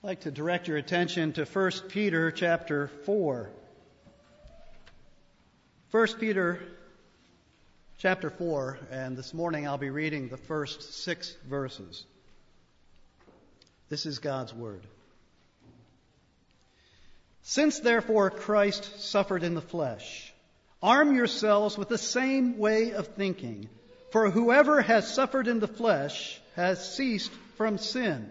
I'd like to direct your attention to 1 Peter chapter 4. 1 Peter chapter 4, and this morning I'll be reading the first six verses. This is God's Word. Since therefore Christ suffered in the flesh, arm yourselves with the same way of thinking, for whoever has suffered in the flesh has ceased from sin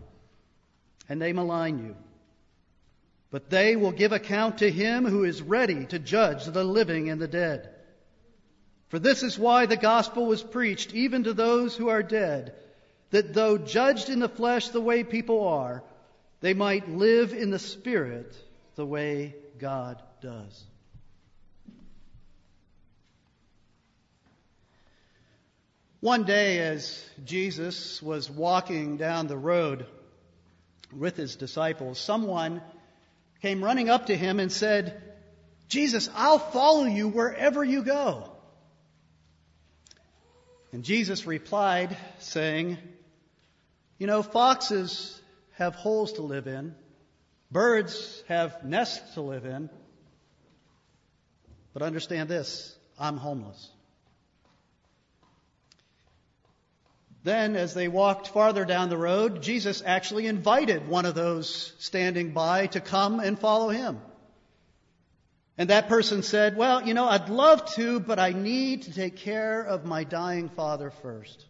and they malign you. But they will give account to him who is ready to judge the living and the dead. For this is why the gospel was preached even to those who are dead, that though judged in the flesh the way people are, they might live in the spirit the way God does. One day, as Jesus was walking down the road, with his disciples, someone came running up to him and said, Jesus, I'll follow you wherever you go. And Jesus replied, saying, You know, foxes have holes to live in, birds have nests to live in, but understand this I'm homeless. Then, as they walked farther down the road, Jesus actually invited one of those standing by to come and follow him. And that person said, Well, you know, I'd love to, but I need to take care of my dying father first.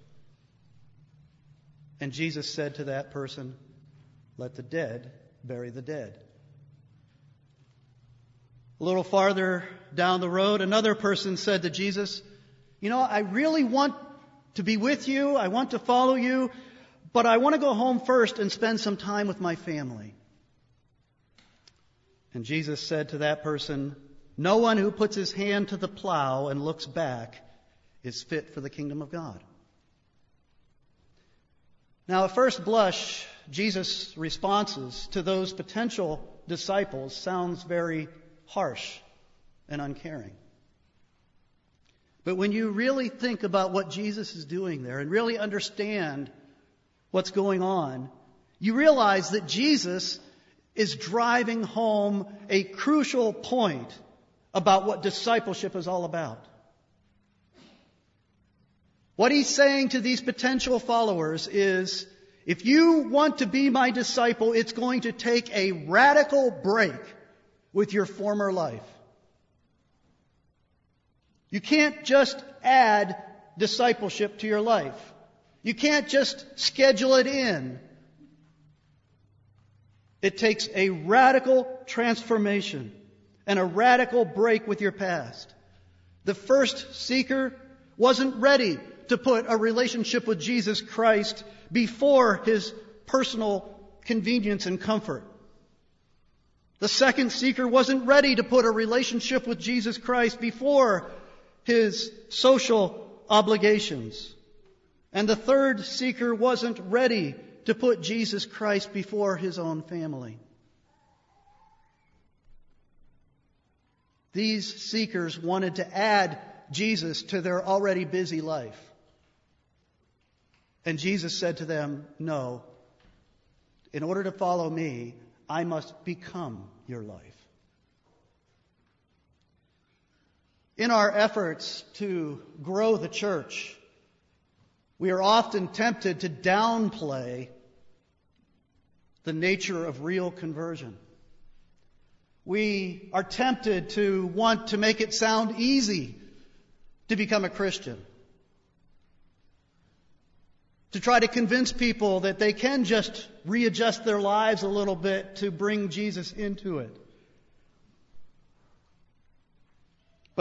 And Jesus said to that person, Let the dead bury the dead. A little farther down the road, another person said to Jesus, You know, I really want to be with you. I want to follow you, but I want to go home first and spend some time with my family. And Jesus said to that person, No one who puts his hand to the plow and looks back is fit for the kingdom of God. Now, at first blush, Jesus' responses to those potential disciples sounds very harsh and uncaring. But when you really think about what Jesus is doing there and really understand what's going on, you realize that Jesus is driving home a crucial point about what discipleship is all about. What he's saying to these potential followers is, if you want to be my disciple, it's going to take a radical break with your former life. You can't just add discipleship to your life. You can't just schedule it in. It takes a radical transformation and a radical break with your past. The first seeker wasn't ready to put a relationship with Jesus Christ before his personal convenience and comfort. The second seeker wasn't ready to put a relationship with Jesus Christ before his social obligations. And the third seeker wasn't ready to put Jesus Christ before his own family. These seekers wanted to add Jesus to their already busy life. And Jesus said to them, No, in order to follow me, I must become your life. In our efforts to grow the church, we are often tempted to downplay the nature of real conversion. We are tempted to want to make it sound easy to become a Christian. To try to convince people that they can just readjust their lives a little bit to bring Jesus into it.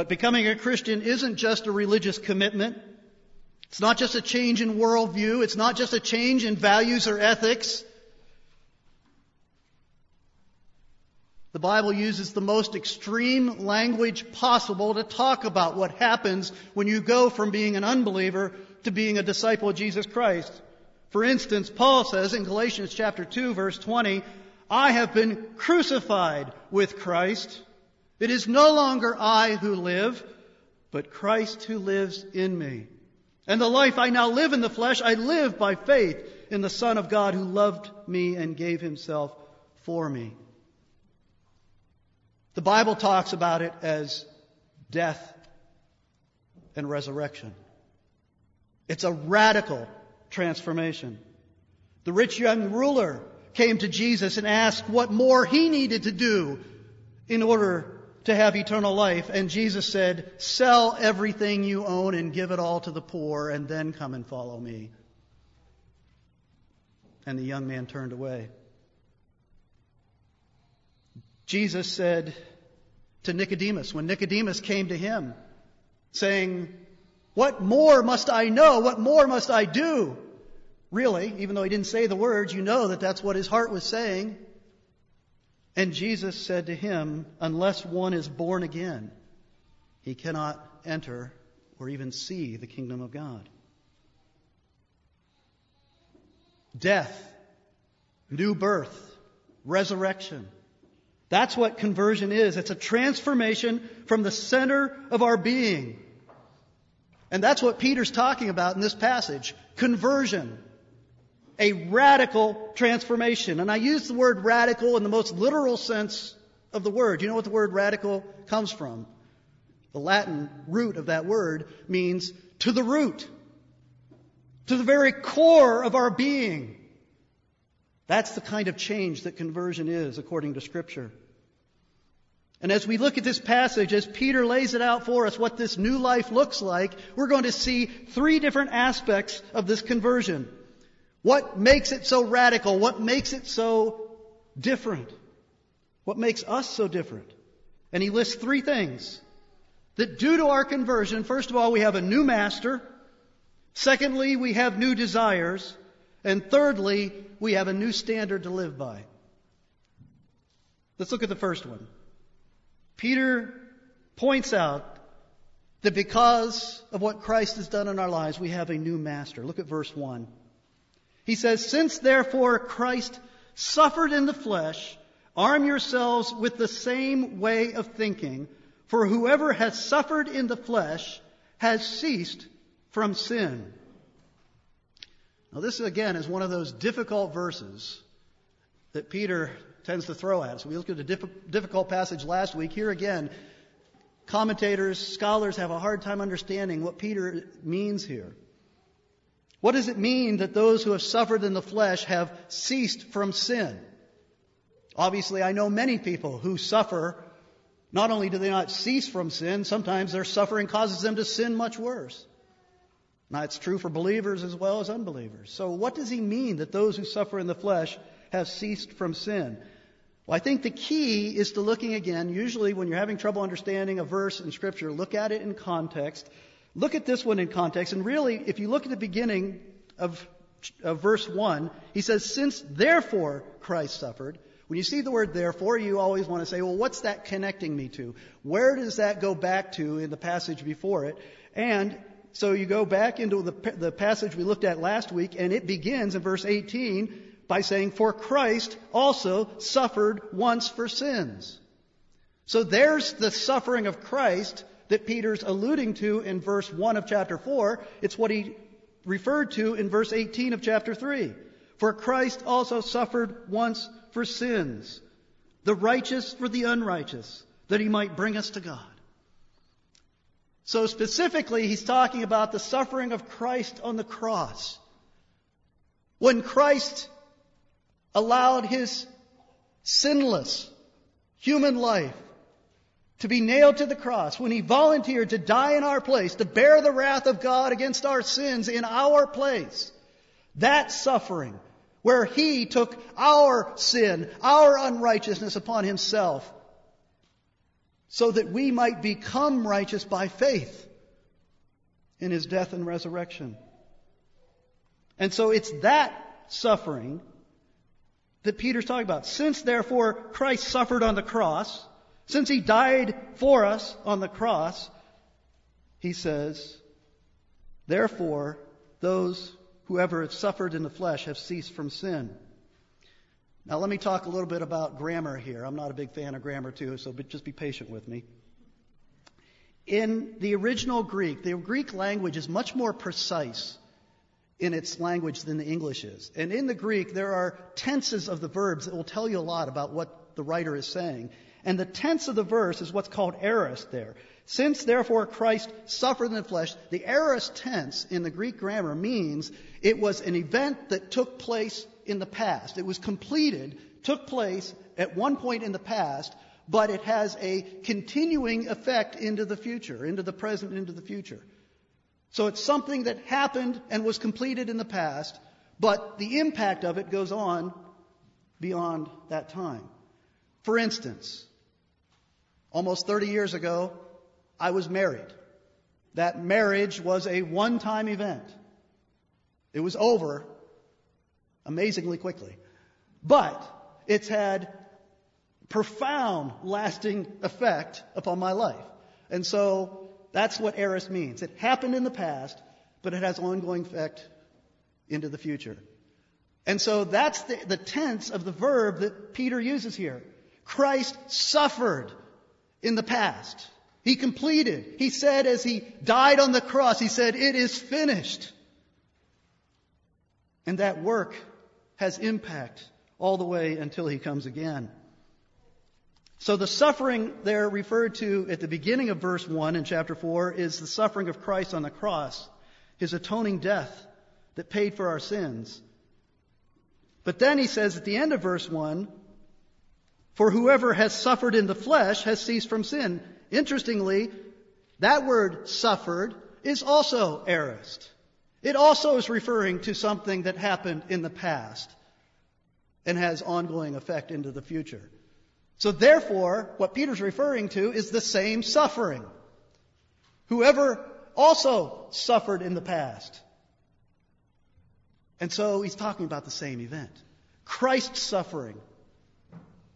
But becoming a Christian isn't just a religious commitment. It's not just a change in worldview. It's not just a change in values or ethics. The Bible uses the most extreme language possible to talk about what happens when you go from being an unbeliever to being a disciple of Jesus Christ. For instance, Paul says in Galatians chapter 2 verse 20, I have been crucified with Christ. It is no longer I who live, but Christ who lives in me. And the life I now live in the flesh, I live by faith in the Son of God who loved me and gave himself for me. The Bible talks about it as death and resurrection. It's a radical transformation. The rich young ruler came to Jesus and asked what more he needed to do in order to have eternal life. And Jesus said, Sell everything you own and give it all to the poor, and then come and follow me. And the young man turned away. Jesus said to Nicodemus, when Nicodemus came to him, saying, What more must I know? What more must I do? Really, even though he didn't say the words, you know that that's what his heart was saying. And Jesus said to him, Unless one is born again, he cannot enter or even see the kingdom of God. Death, new birth, resurrection. That's what conversion is. It's a transformation from the center of our being. And that's what Peter's talking about in this passage. Conversion a radical transformation. And I use the word radical in the most literal sense of the word. You know what the word radical comes from? The Latin root of that word means to the root, to the very core of our being. That's the kind of change that conversion is, according to Scripture. And as we look at this passage, as Peter lays it out for us, what this new life looks like, we're going to see three different aspects of this conversion. What makes it so radical? What makes it so different? What makes us so different? And he lists three things that due to our conversion, first of all, we have a new master. Secondly, we have new desires. And thirdly, we have a new standard to live by. Let's look at the first one. Peter points out that because of what Christ has done in our lives, we have a new master. Look at verse 1. He says, Since therefore Christ suffered in the flesh, arm yourselves with the same way of thinking, for whoever has suffered in the flesh has ceased from sin. Now, this again is one of those difficult verses that Peter tends to throw at us. We looked at a diff- difficult passage last week. Here again, commentators, scholars have a hard time understanding what Peter means here. What does it mean that those who have suffered in the flesh have ceased from sin? Obviously, I know many people who suffer. Not only do they not cease from sin, sometimes their suffering causes them to sin much worse. Now, it's true for believers as well as unbelievers. So, what does he mean that those who suffer in the flesh have ceased from sin? Well, I think the key is to looking again, usually when you're having trouble understanding a verse in Scripture, look at it in context Look at this one in context, and really, if you look at the beginning of, of verse 1, he says, Since therefore Christ suffered, when you see the word therefore, you always want to say, well, what's that connecting me to? Where does that go back to in the passage before it? And so you go back into the, the passage we looked at last week, and it begins in verse 18 by saying, For Christ also suffered once for sins. So there's the suffering of Christ that Peter's alluding to in verse 1 of chapter 4. It's what he referred to in verse 18 of chapter 3. For Christ also suffered once for sins, the righteous for the unrighteous, that he might bring us to God. So specifically, he's talking about the suffering of Christ on the cross. When Christ allowed his sinless human life to be nailed to the cross, when he volunteered to die in our place, to bear the wrath of God against our sins in our place, that suffering, where he took our sin, our unrighteousness upon himself, so that we might become righteous by faith in his death and resurrection. And so it's that suffering that Peter's talking about. Since therefore Christ suffered on the cross, since he died for us on the cross, he says, therefore those whoever have suffered in the flesh have ceased from sin. Now let me talk a little bit about grammar here. I'm not a big fan of grammar too, so just be patient with me. In the original Greek, the Greek language is much more precise in its language than the English is. And in the Greek, there are tenses of the verbs that will tell you a lot about what the writer is saying. And the tense of the verse is what's called aorist there. Since therefore Christ suffered in the flesh, the aorist tense in the Greek grammar means it was an event that took place in the past. It was completed, took place at one point in the past, but it has a continuing effect into the future, into the present, into the future. So it's something that happened and was completed in the past, but the impact of it goes on beyond that time. For instance, almost 30 years ago, I was married. That marriage was a one time event. It was over amazingly quickly. But it's had profound lasting effect upon my life. And so that's what aorist means. It happened in the past, but it has ongoing effect into the future. And so that's the, the tense of the verb that Peter uses here. Christ suffered in the past. He completed. He said as he died on the cross, he said, it is finished. And that work has impact all the way until he comes again. So the suffering there referred to at the beginning of verse 1 in chapter 4 is the suffering of Christ on the cross, his atoning death that paid for our sins. But then he says at the end of verse 1, for whoever has suffered in the flesh has ceased from sin. Interestingly, that word suffered is also aorist. It also is referring to something that happened in the past and has ongoing effect into the future. So therefore, what Peter's referring to is the same suffering. Whoever also suffered in the past. And so he's talking about the same event. Christ's suffering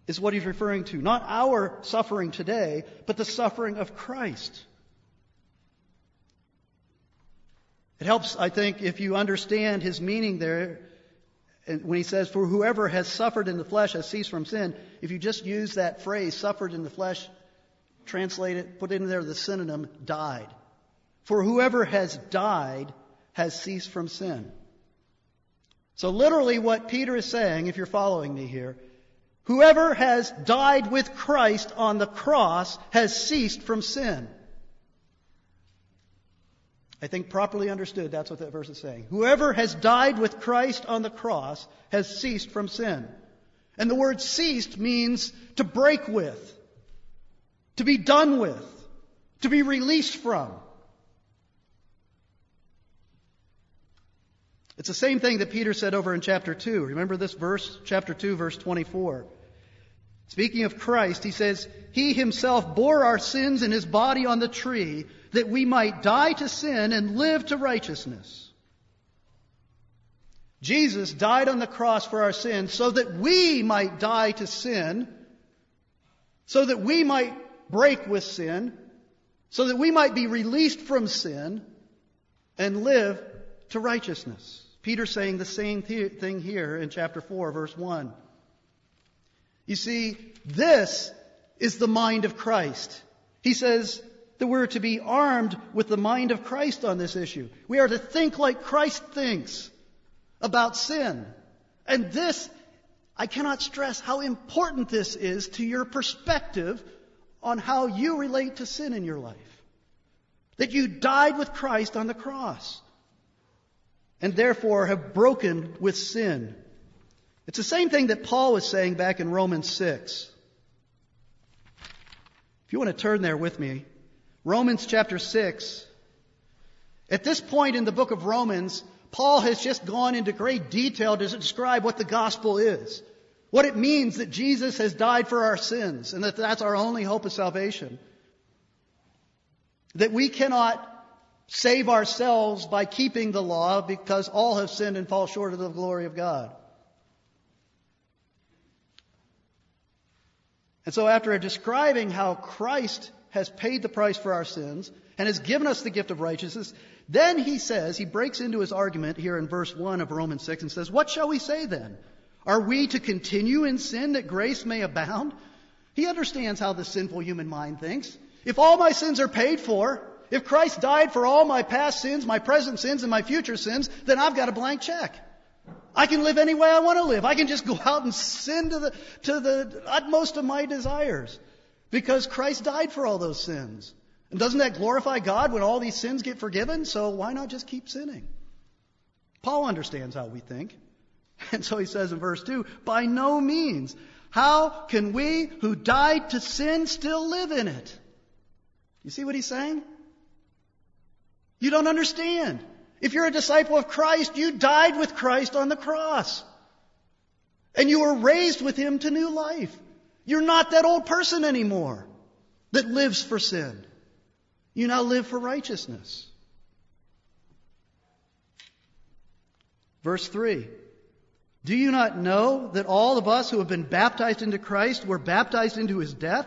is what he's referring to. Not our suffering today, but the suffering of Christ. It helps, I think, if you understand his meaning there when he says, For whoever has suffered in the flesh has ceased from sin, if you just use that phrase, suffered in the flesh, translate it, put in there the synonym, died. For whoever has died has ceased from sin. So literally what Peter is saying, if you're following me here, whoever has died with Christ on the cross has ceased from sin. I think properly understood, that's what that verse is saying. Whoever has died with Christ on the cross has ceased from sin. And the word ceased means to break with, to be done with, to be released from. It's the same thing that Peter said over in chapter 2. Remember this verse? Chapter 2, verse 24. Speaking of Christ, he says, He himself bore our sins in his body on the tree that we might die to sin and live to righteousness. Jesus died on the cross for our sins so that we might die to sin, so that we might break with sin, so that we might be released from sin and live to righteousness. Peter saying the same thing here in chapter 4, verse 1. You see, this is the mind of Christ. He says, that we're to be armed with the mind of Christ on this issue. We are to think like Christ thinks about sin. And this, I cannot stress how important this is to your perspective on how you relate to sin in your life. That you died with Christ on the cross and therefore have broken with sin. It's the same thing that Paul was saying back in Romans 6. If you want to turn there with me, Romans chapter 6. At this point in the book of Romans, Paul has just gone into great detail to describe what the gospel is. What it means that Jesus has died for our sins and that that's our only hope of salvation. That we cannot save ourselves by keeping the law because all have sinned and fall short of the glory of God. And so, after describing how Christ has paid the price for our sins and has given us the gift of righteousness, then he says, he breaks into his argument here in verse 1 of Romans 6 and says, What shall we say then? Are we to continue in sin that grace may abound? He understands how the sinful human mind thinks. If all my sins are paid for, if Christ died for all my past sins, my present sins, and my future sins, then I've got a blank check. I can live any way I want to live. I can just go out and sin to the, to the utmost of my desires because Christ died for all those sins. And doesn't that glorify God when all these sins get forgiven? So why not just keep sinning? Paul understands how we think. And so he says in verse 2 By no means. How can we who died to sin still live in it? You see what he's saying? You don't understand. If you're a disciple of Christ, you died with Christ on the cross. And you were raised with him to new life. You're not that old person anymore that lives for sin. You now live for righteousness. Verse 3 Do you not know that all of us who have been baptized into Christ were baptized into his death?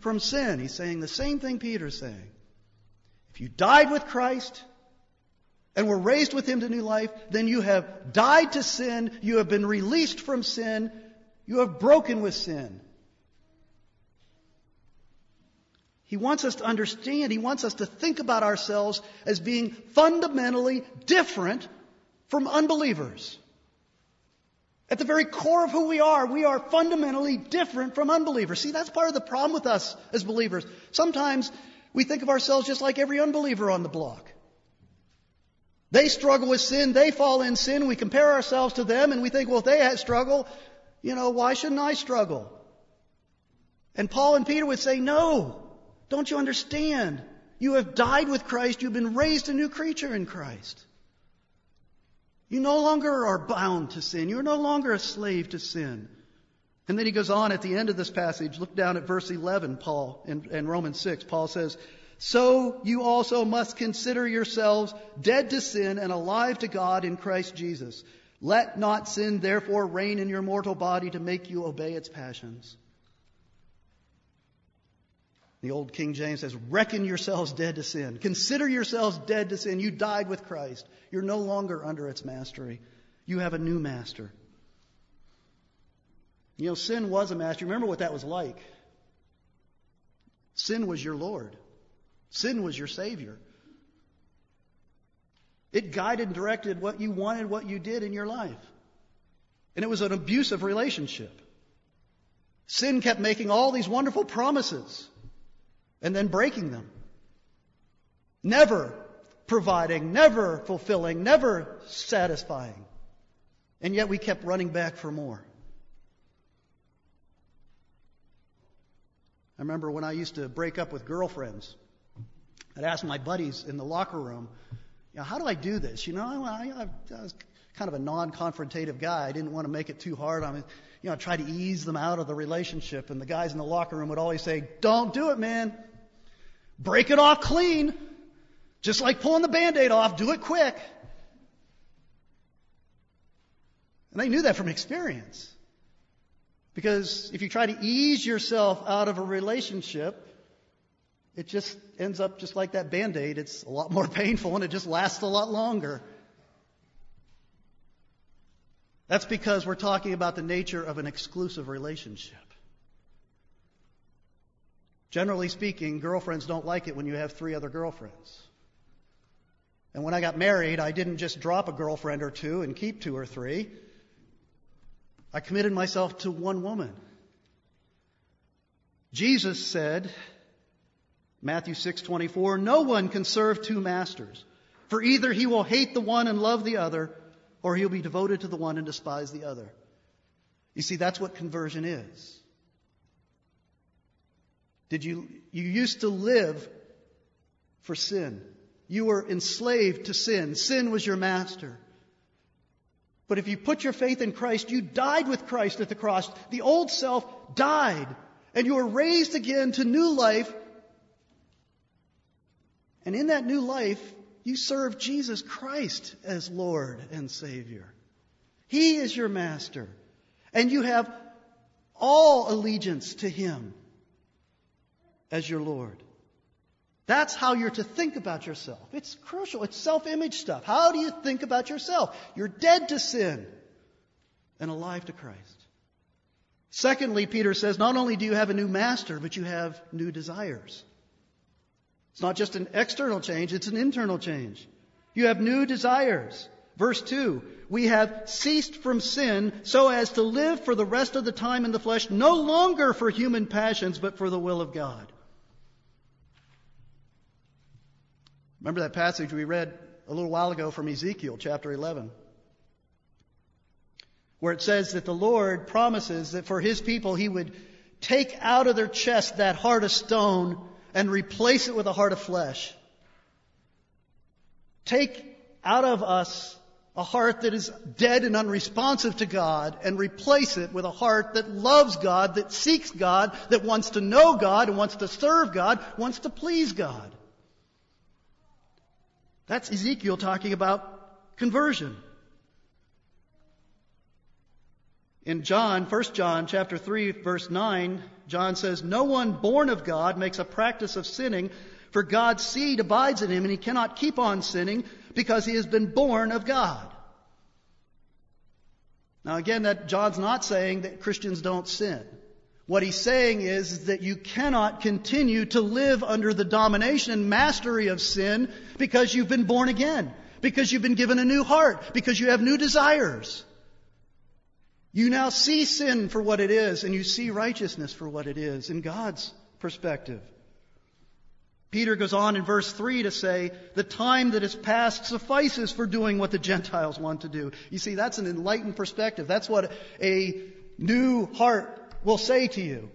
from sin. He's saying the same thing Peter's saying. If you died with Christ and were raised with him to new life, then you have died to sin, you have been released from sin, you have broken with sin. He wants us to understand, he wants us to think about ourselves as being fundamentally different from unbelievers. At the very core of who we are, we are fundamentally different from unbelievers. See, that's part of the problem with us as believers. Sometimes we think of ourselves just like every unbeliever on the block. They struggle with sin, they fall in sin, we compare ourselves to them, and we think, well, if they struggle, you know, why shouldn't I struggle? And Paul and Peter would say, no, don't you understand? You have died with Christ. You've been raised a new creature in Christ. You no longer are bound to sin. You're no longer a slave to sin. And then he goes on at the end of this passage. Look down at verse 11, Paul, in, in Romans 6. Paul says, So you also must consider yourselves dead to sin and alive to God in Christ Jesus. Let not sin therefore reign in your mortal body to make you obey its passions. The old King James says, Reckon yourselves dead to sin. Consider yourselves dead to sin. You died with Christ. You're no longer under its mastery. You have a new master. You know, sin was a master. Remember what that was like. Sin was your Lord, sin was your Savior. It guided and directed what you wanted, what you did in your life. And it was an abusive relationship. Sin kept making all these wonderful promises and then breaking them. Never providing, never fulfilling, never satisfying. And yet we kept running back for more. I remember when I used to break up with girlfriends, I'd ask my buddies in the locker room, you know, how do I do this? You know, I, I, I was kind of a non-confrontative guy. I didn't want to make it too hard on, you know, try to ease them out of the relationship. And the guys in the locker room would always say, don't do it, man. Break it off clean. Just like pulling the band-aid off, do it quick. And they knew that from experience. Because if you try to ease yourself out of a relationship, it just ends up just like that band aid. It's a lot more painful and it just lasts a lot longer. That's because we're talking about the nature of an exclusive relationship. Generally speaking, girlfriends don't like it when you have three other girlfriends. And when I got married, I didn't just drop a girlfriend or two and keep two or three. I committed myself to one woman. Jesus said, Matthew 6:24, "No one can serve two masters, for either he will hate the one and love the other, or he'll be devoted to the one and despise the other." You see, that's what conversion is. Did you, you used to live for sin. You were enslaved to sin. Sin was your master. But if you put your faith in Christ, you died with Christ at the cross. The old self died, and you were raised again to new life. And in that new life, you serve Jesus Christ as Lord and Savior. He is your master, and you have all allegiance to Him as your Lord. That's how you're to think about yourself. It's crucial. It's self image stuff. How do you think about yourself? You're dead to sin and alive to Christ. Secondly, Peter says, not only do you have a new master, but you have new desires. It's not just an external change, it's an internal change. You have new desires. Verse 2 We have ceased from sin so as to live for the rest of the time in the flesh, no longer for human passions, but for the will of God. Remember that passage we read a little while ago from Ezekiel chapter 11, where it says that the Lord promises that for his people he would take out of their chest that heart of stone and replace it with a heart of flesh. Take out of us a heart that is dead and unresponsive to God and replace it with a heart that loves God, that seeks God, that wants to know God and wants to serve God, wants to please God. That's Ezekiel talking about conversion. In John, 1 John chapter 3 verse 9, John says, "No one born of God makes a practice of sinning, for God's seed abides in him and he cannot keep on sinning because he has been born of God." Now again, that John's not saying that Christians don't sin. What he's saying is that you cannot continue to live under the domination and mastery of sin because you've been born again, because you've been given a new heart, because you have new desires. You now see sin for what it is, and you see righteousness for what it is in God's perspective. Peter goes on in verse 3 to say, the time that has passed suffices for doing what the Gentiles want to do. You see, that's an enlightened perspective. That's what a new heart will say to you.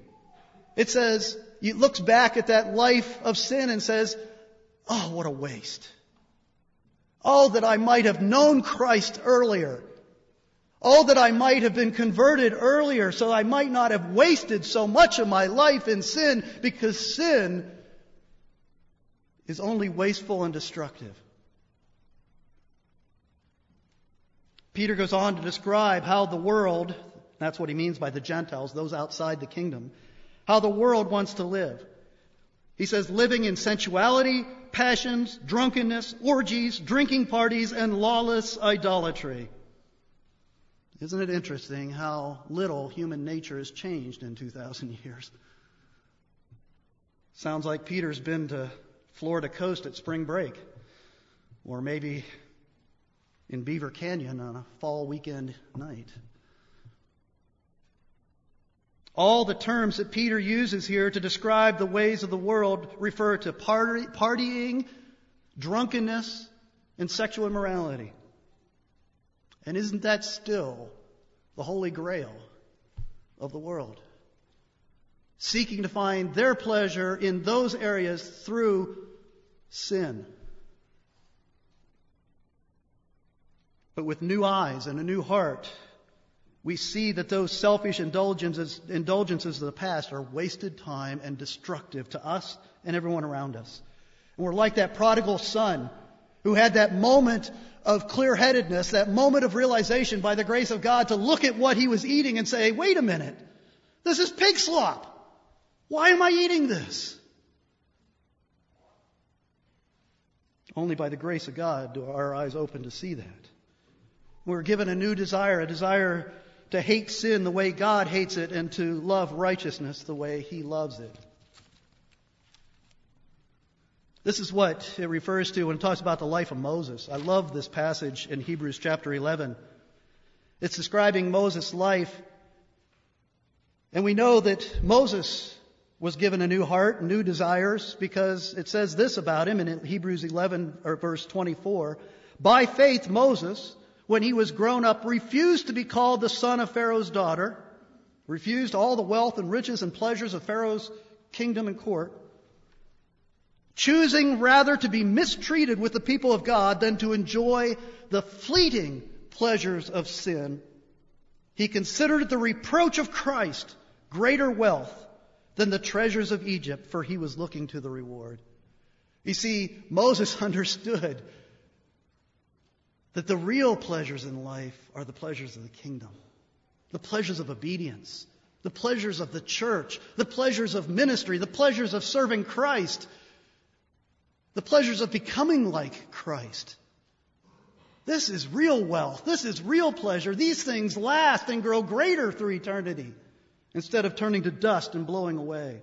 It says, it looks back at that life of sin and says, Oh, what a waste. Oh, that I might have known Christ earlier. Oh, that I might have been converted earlier so I might not have wasted so much of my life in sin because sin is only wasteful and destructive. Peter goes on to describe how the world, that's what he means by the Gentiles, those outside the kingdom. How the world wants to live. He says living in sensuality, passions, drunkenness, orgies, drinking parties, and lawless idolatry. Isn't it interesting how little human nature has changed in 2,000 years? Sounds like Peter's been to Florida coast at spring break, or maybe in Beaver Canyon on a fall weekend night. All the terms that Peter uses here to describe the ways of the world refer to party, partying, drunkenness, and sexual immorality. And isn't that still the holy grail of the world? Seeking to find their pleasure in those areas through sin. But with new eyes and a new heart, we see that those selfish indulgences, indulgences of the past are wasted time and destructive to us and everyone around us. And we're like that prodigal son who had that moment of clear headedness, that moment of realization by the grace of God to look at what he was eating and say, wait a minute, this is pig slop. Why am I eating this? Only by the grace of God do our eyes open to see that. We're given a new desire, a desire to hate sin the way God hates it and to love righteousness the way He loves it. This is what it refers to when it talks about the life of Moses. I love this passage in Hebrews chapter 11. It's describing Moses' life. And we know that Moses was given a new heart, and new desires, because it says this about him in Hebrews 11 or verse 24. By faith, Moses, when he was grown up, refused to be called the son of Pharaoh's daughter, refused all the wealth and riches and pleasures of Pharaoh's kingdom and court, choosing rather to be mistreated with the people of God than to enjoy the fleeting pleasures of sin, he considered the reproach of Christ greater wealth than the treasures of Egypt, for he was looking to the reward. You see, Moses understood that the real pleasures in life are the pleasures of the kingdom, the pleasures of obedience, the pleasures of the church, the pleasures of ministry, the pleasures of serving Christ, the pleasures of becoming like Christ. This is real wealth. This is real pleasure. These things last and grow greater through eternity instead of turning to dust and blowing away.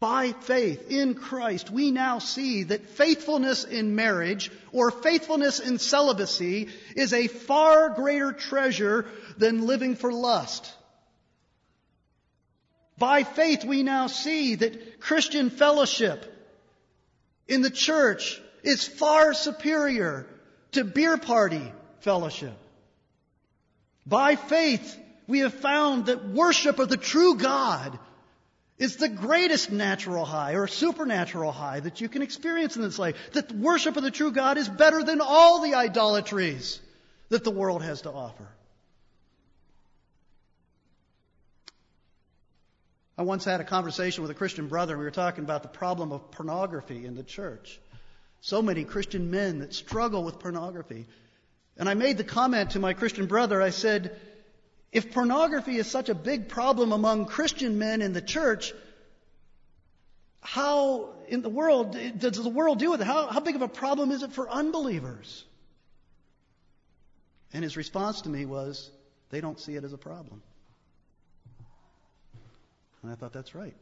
By faith in Christ, we now see that faithfulness in marriage or faithfulness in celibacy is a far greater treasure than living for lust. By faith, we now see that Christian fellowship in the church is far superior to beer party fellowship. By faith, we have found that worship of the true God is the greatest natural high or supernatural high that you can experience in this life. That worship of the true God is better than all the idolatries that the world has to offer. I once had a conversation with a Christian brother. And we were talking about the problem of pornography in the church. So many Christian men that struggle with pornography. And I made the comment to my Christian brother, I said, if pornography is such a big problem among Christian men in the church, how in the world does the world deal with it? How, how big of a problem is it for unbelievers? And his response to me was, they don't see it as a problem. And I thought that's right.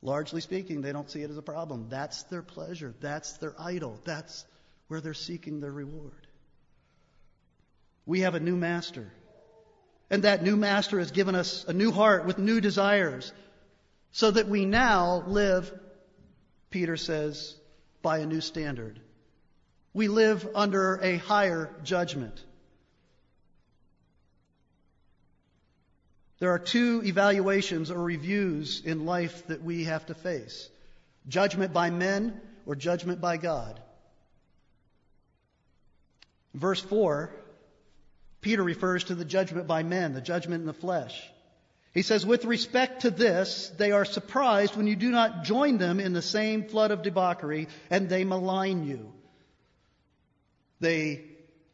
Largely speaking, they don't see it as a problem. That's their pleasure. That's their idol. That's where they're seeking their reward. We have a new master. And that new master has given us a new heart with new desires so that we now live, Peter says, by a new standard. We live under a higher judgment. There are two evaluations or reviews in life that we have to face judgment by men or judgment by God. Verse 4 Peter refers to the judgment by men, the judgment in the flesh. He says, with respect to this, they are surprised when you do not join them in the same flood of debauchery and they malign you. They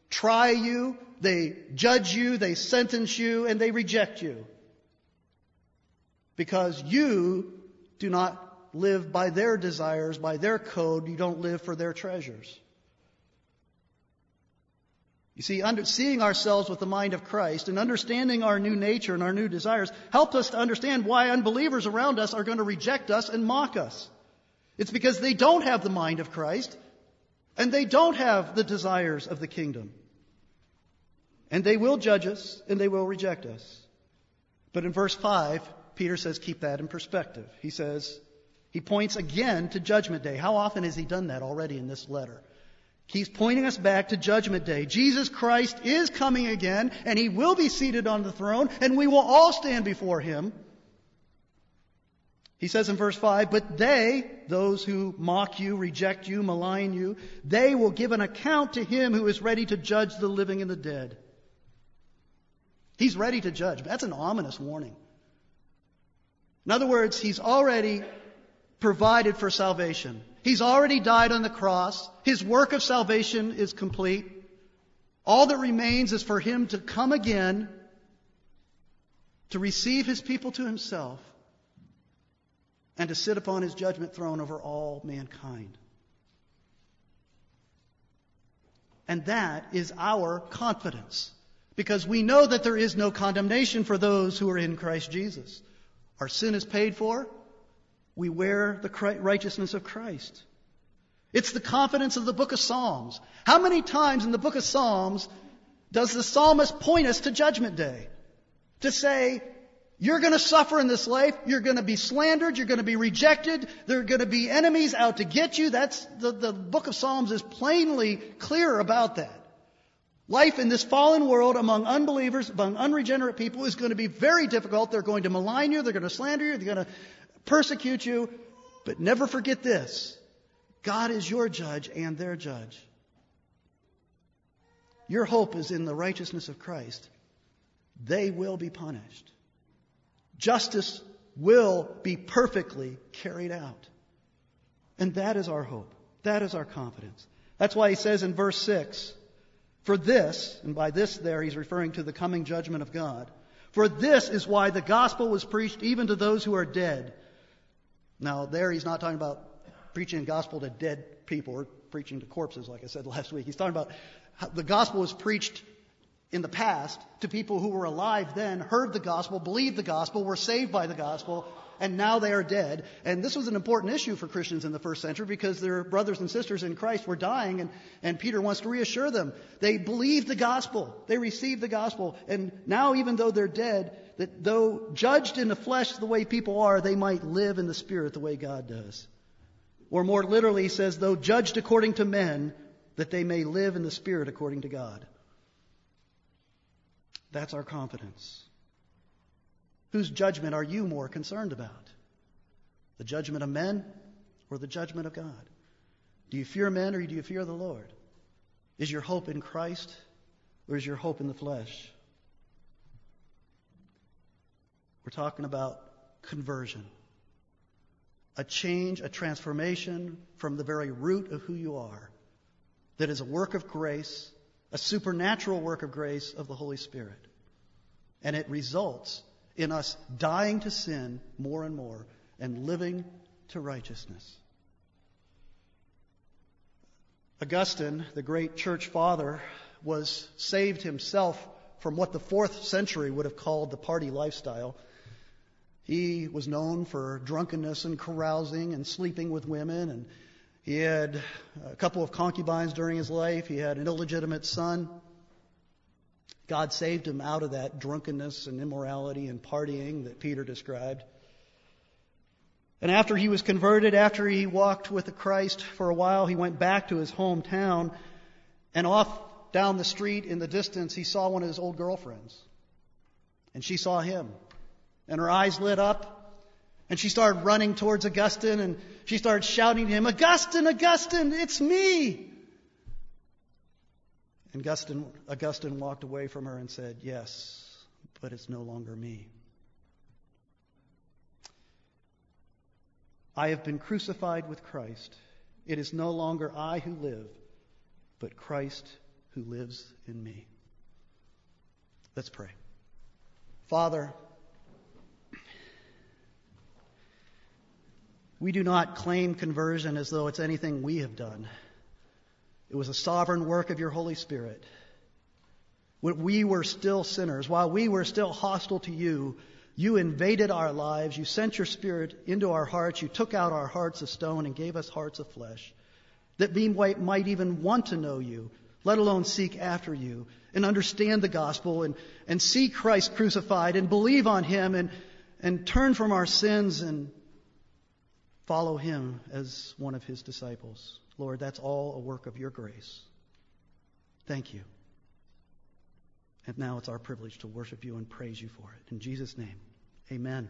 try you, they judge you, they sentence you, and they reject you. Because you do not live by their desires, by their code, you don't live for their treasures. You see, under, seeing ourselves with the mind of Christ and understanding our new nature and our new desires helps us to understand why unbelievers around us are going to reject us and mock us. It's because they don't have the mind of Christ and they don't have the desires of the kingdom. And they will judge us and they will reject us. But in verse 5, Peter says, keep that in perspective. He says, he points again to Judgment Day. How often has he done that already in this letter? He's pointing us back to Judgment Day. Jesus Christ is coming again, and He will be seated on the throne, and we will all stand before Him. He says in verse 5, But they, those who mock you, reject you, malign you, they will give an account to Him who is ready to judge the living and the dead. He's ready to judge. That's an ominous warning. In other words, He's already provided for salvation. He's already died on the cross. His work of salvation is complete. All that remains is for him to come again to receive his people to himself and to sit upon his judgment throne over all mankind. And that is our confidence because we know that there is no condemnation for those who are in Christ Jesus. Our sin is paid for. We wear the righteousness of Christ. It's the confidence of the book of Psalms. How many times in the book of Psalms does the psalmist point us to Judgment Day? To say, you're going to suffer in this life. You're going to be slandered. You're going to be rejected. There are going to be enemies out to get you. That's the, the book of Psalms is plainly clear about that. Life in this fallen world among unbelievers, among unregenerate people is going to be very difficult. They're going to malign you, they're going to slander you, they're going to persecute you. But never forget this God is your judge and their judge. Your hope is in the righteousness of Christ. They will be punished. Justice will be perfectly carried out. And that is our hope. That is our confidence. That's why he says in verse 6 For this, and by this there he's referring to the coming judgment of God, for this is why the gospel was preached even to those who are dead. Now, there he's not talking about preaching the gospel to dead people or preaching to corpses, like I said last week. He's talking about the gospel was preached in the past to people who were alive then, heard the gospel, believed the gospel, were saved by the gospel, and now they are dead. And this was an important issue for Christians in the first century because their brothers and sisters in Christ were dying, and, and Peter wants to reassure them. They believed the gospel, they received the gospel, and now, even though they're dead, that though judged in the flesh the way people are, they might live in the spirit the way God does. Or more literally, he says, though judged according to men, that they may live in the spirit according to God. That's our confidence. Whose judgment are you more concerned about? The judgment of men or the judgment of God? Do you fear men or do you fear the Lord? Is your hope in Christ or is your hope in the flesh? We're talking about conversion. A change, a transformation from the very root of who you are. That is a work of grace a supernatural work of grace of the Holy Spirit. And it results in us dying to sin more and more and living to righteousness. Augustine, the great church father, was saved himself from what the fourth century would have called the party lifestyle. He was known for drunkenness and carousing and sleeping with women and he had a couple of concubines during his life. He had an illegitimate son. God saved him out of that drunkenness and immorality and partying that Peter described. And after he was converted, after he walked with the Christ for a while, he went back to his hometown and off down the street in the distance, he saw one of his old girlfriends. And she saw him. And her eyes lit up and she started running towards Augustine and she started shouting to him, Augustine, Augustine, it's me. And Augustine, Augustine walked away from her and said, Yes, but it's no longer me. I have been crucified with Christ. It is no longer I who live, but Christ who lives in me. Let's pray. Father, We do not claim conversion as though it's anything we have done. It was a sovereign work of your Holy Spirit. When we were still sinners, while we were still hostile to you, you invaded our lives. You sent your Spirit into our hearts. You took out our hearts of stone and gave us hearts of flesh. That we might even want to know you, let alone seek after you, and understand the gospel, and, and see Christ crucified, and believe on him, and, and turn from our sins and follow him as one of his disciples. Lord, that's all a work of your grace. Thank you. And now it's our privilege to worship you and praise you for it. In Jesus' name, amen.